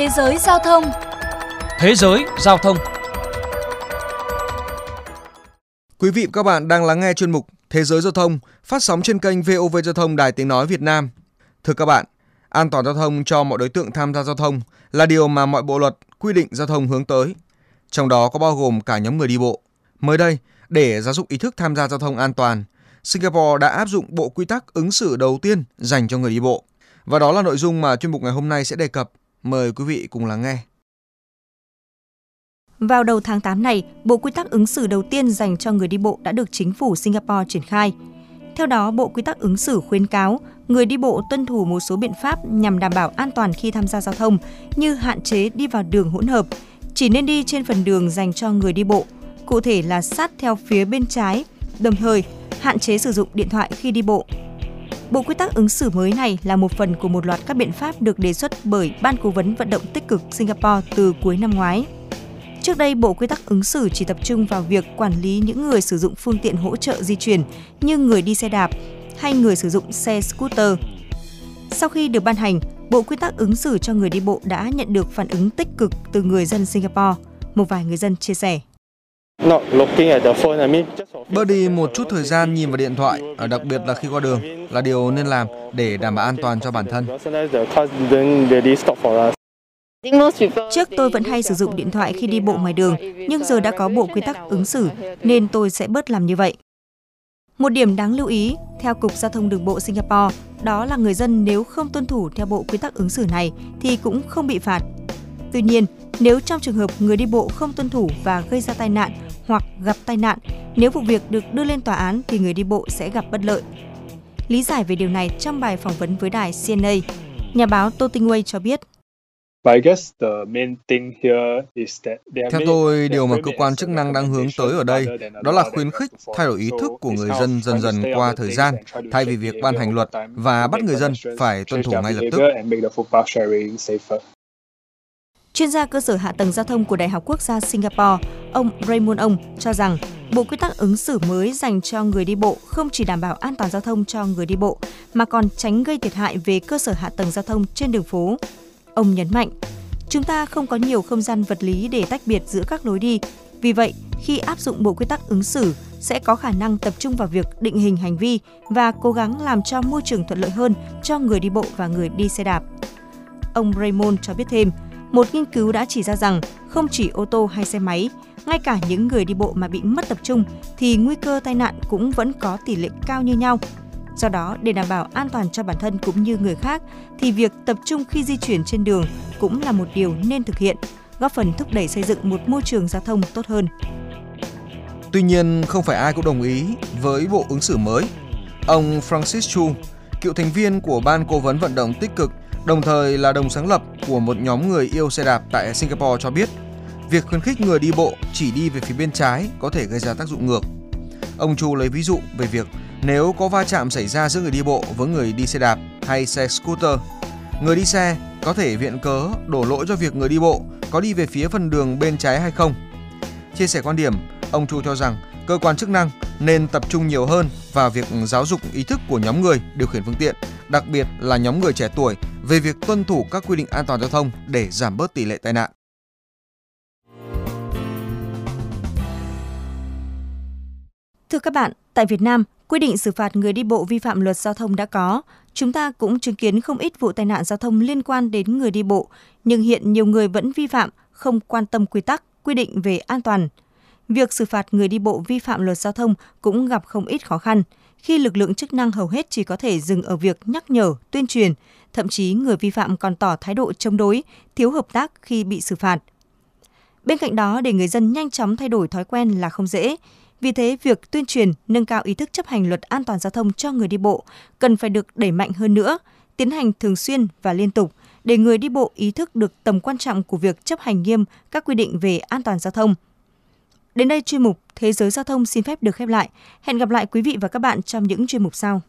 Thế giới giao thông Thế giới giao thông Quý vị và các bạn đang lắng nghe chuyên mục Thế giới giao thông phát sóng trên kênh VOV Giao thông Đài Tiếng Nói Việt Nam. Thưa các bạn, an toàn giao thông cho mọi đối tượng tham gia giao thông là điều mà mọi bộ luật quy định giao thông hướng tới. Trong đó có bao gồm cả nhóm người đi bộ. Mới đây, để giáo dục ý thức tham gia giao thông an toàn, Singapore đã áp dụng bộ quy tắc ứng xử đầu tiên dành cho người đi bộ. Và đó là nội dung mà chuyên mục ngày hôm nay sẽ đề cập. Mời quý vị cùng lắng nghe. Vào đầu tháng 8 này, bộ quy tắc ứng xử đầu tiên dành cho người đi bộ đã được chính phủ Singapore triển khai. Theo đó, bộ quy tắc ứng xử khuyến cáo người đi bộ tuân thủ một số biện pháp nhằm đảm bảo an toàn khi tham gia giao thông như hạn chế đi vào đường hỗn hợp, chỉ nên đi trên phần đường dành cho người đi bộ, cụ thể là sát theo phía bên trái, đồng thời hạn chế sử dụng điện thoại khi đi bộ. Bộ quy tắc ứng xử mới này là một phần của một loạt các biện pháp được đề xuất bởi Ban Cố vấn Vận động Tích cực Singapore từ cuối năm ngoái. Trước đây, Bộ Quy tắc ứng xử chỉ tập trung vào việc quản lý những người sử dụng phương tiện hỗ trợ di chuyển như người đi xe đạp hay người sử dụng xe scooter. Sau khi được ban hành, Bộ Quy tắc ứng xử cho người đi bộ đã nhận được phản ứng tích cực từ người dân Singapore. Một vài người dân chia sẻ. Bớt đi một chút thời gian nhìn vào điện thoại, à, đặc biệt là khi qua đường, là điều nên làm để đảm bảo an toàn cho bản thân. Trước tôi vẫn hay sử dụng điện thoại khi đi bộ ngoài đường, nhưng giờ đã có bộ quy tắc ứng xử nên tôi sẽ bớt làm như vậy. Một điểm đáng lưu ý, theo Cục Giao thông Đường bộ Singapore, đó là người dân nếu không tuân thủ theo bộ quy tắc ứng xử này thì cũng không bị phạt. Tuy nhiên, nếu trong trường hợp người đi bộ không tuân thủ và gây ra tai nạn hoặc gặp tai nạn, nếu vụ việc được đưa lên tòa án thì người đi bộ sẽ gặp bất lợi. Lý giải về điều này trong bài phỏng vấn với đài CNA, nhà báo Tô Tinh Wei cho biết. Theo tôi, điều mà cơ quan chức năng đang hướng tới ở đây đó là khuyến khích thay đổi ý thức của người dân dần dần qua thời gian, thay vì việc ban hành luật và bắt người dân phải tuân thủ ngay lập tức. Chuyên gia cơ sở hạ tầng giao thông của Đại học Quốc gia Singapore, ông Raymond Ong cho rằng bộ quy tắc ứng xử mới dành cho người đi bộ không chỉ đảm bảo an toàn giao thông cho người đi bộ mà còn tránh gây thiệt hại về cơ sở hạ tầng giao thông trên đường phố. Ông nhấn mạnh, chúng ta không có nhiều không gian vật lý để tách biệt giữa các lối đi. Vì vậy, khi áp dụng bộ quy tắc ứng xử sẽ có khả năng tập trung vào việc định hình hành vi và cố gắng làm cho môi trường thuận lợi hơn cho người đi bộ và người đi xe đạp. Ông Raymond cho biết thêm, một nghiên cứu đã chỉ ra rằng không chỉ ô tô hay xe máy, ngay cả những người đi bộ mà bị mất tập trung thì nguy cơ tai nạn cũng vẫn có tỷ lệ cao như nhau. Do đó, để đảm bảo an toàn cho bản thân cũng như người khác, thì việc tập trung khi di chuyển trên đường cũng là một điều nên thực hiện, góp phần thúc đẩy xây dựng một môi trường giao thông tốt hơn. Tuy nhiên, không phải ai cũng đồng ý với bộ ứng xử mới. Ông Francis Chu, cựu thành viên của Ban Cố vấn Vận động Tích cực, đồng thời là đồng sáng lập của một nhóm người yêu xe đạp tại Singapore cho biết, việc khuyến khích người đi bộ chỉ đi về phía bên trái có thể gây ra tác dụng ngược. Ông Chu lấy ví dụ về việc nếu có va chạm xảy ra giữa người đi bộ với người đi xe đạp hay xe scooter, người đi xe có thể viện cớ đổ lỗi cho việc người đi bộ có đi về phía phần đường bên trái hay không. Chia sẻ quan điểm, ông Chu cho rằng cơ quan chức năng nên tập trung nhiều hơn vào việc giáo dục ý thức của nhóm người điều khiển phương tiện, đặc biệt là nhóm người trẻ tuổi về việc tuân thủ các quy định an toàn giao thông để giảm bớt tỷ lệ tai nạn. Thưa các bạn, tại Việt Nam, quy định xử phạt người đi bộ vi phạm luật giao thông đã có. Chúng ta cũng chứng kiến không ít vụ tai nạn giao thông liên quan đến người đi bộ, nhưng hiện nhiều người vẫn vi phạm, không quan tâm quy tắc, quy định về an toàn. Việc xử phạt người đi bộ vi phạm luật giao thông cũng gặp không ít khó khăn, khi lực lượng chức năng hầu hết chỉ có thể dừng ở việc nhắc nhở, tuyên truyền, thậm chí người vi phạm còn tỏ thái độ chống đối, thiếu hợp tác khi bị xử phạt. Bên cạnh đó, để người dân nhanh chóng thay đổi thói quen là không dễ, vì thế, việc tuyên truyền, nâng cao ý thức chấp hành luật an toàn giao thông cho người đi bộ cần phải được đẩy mạnh hơn nữa, tiến hành thường xuyên và liên tục để người đi bộ ý thức được tầm quan trọng của việc chấp hành nghiêm các quy định về an toàn giao thông. Đến đây chuyên mục Thế giới giao thông xin phép được khép lại. Hẹn gặp lại quý vị và các bạn trong những chuyên mục sau.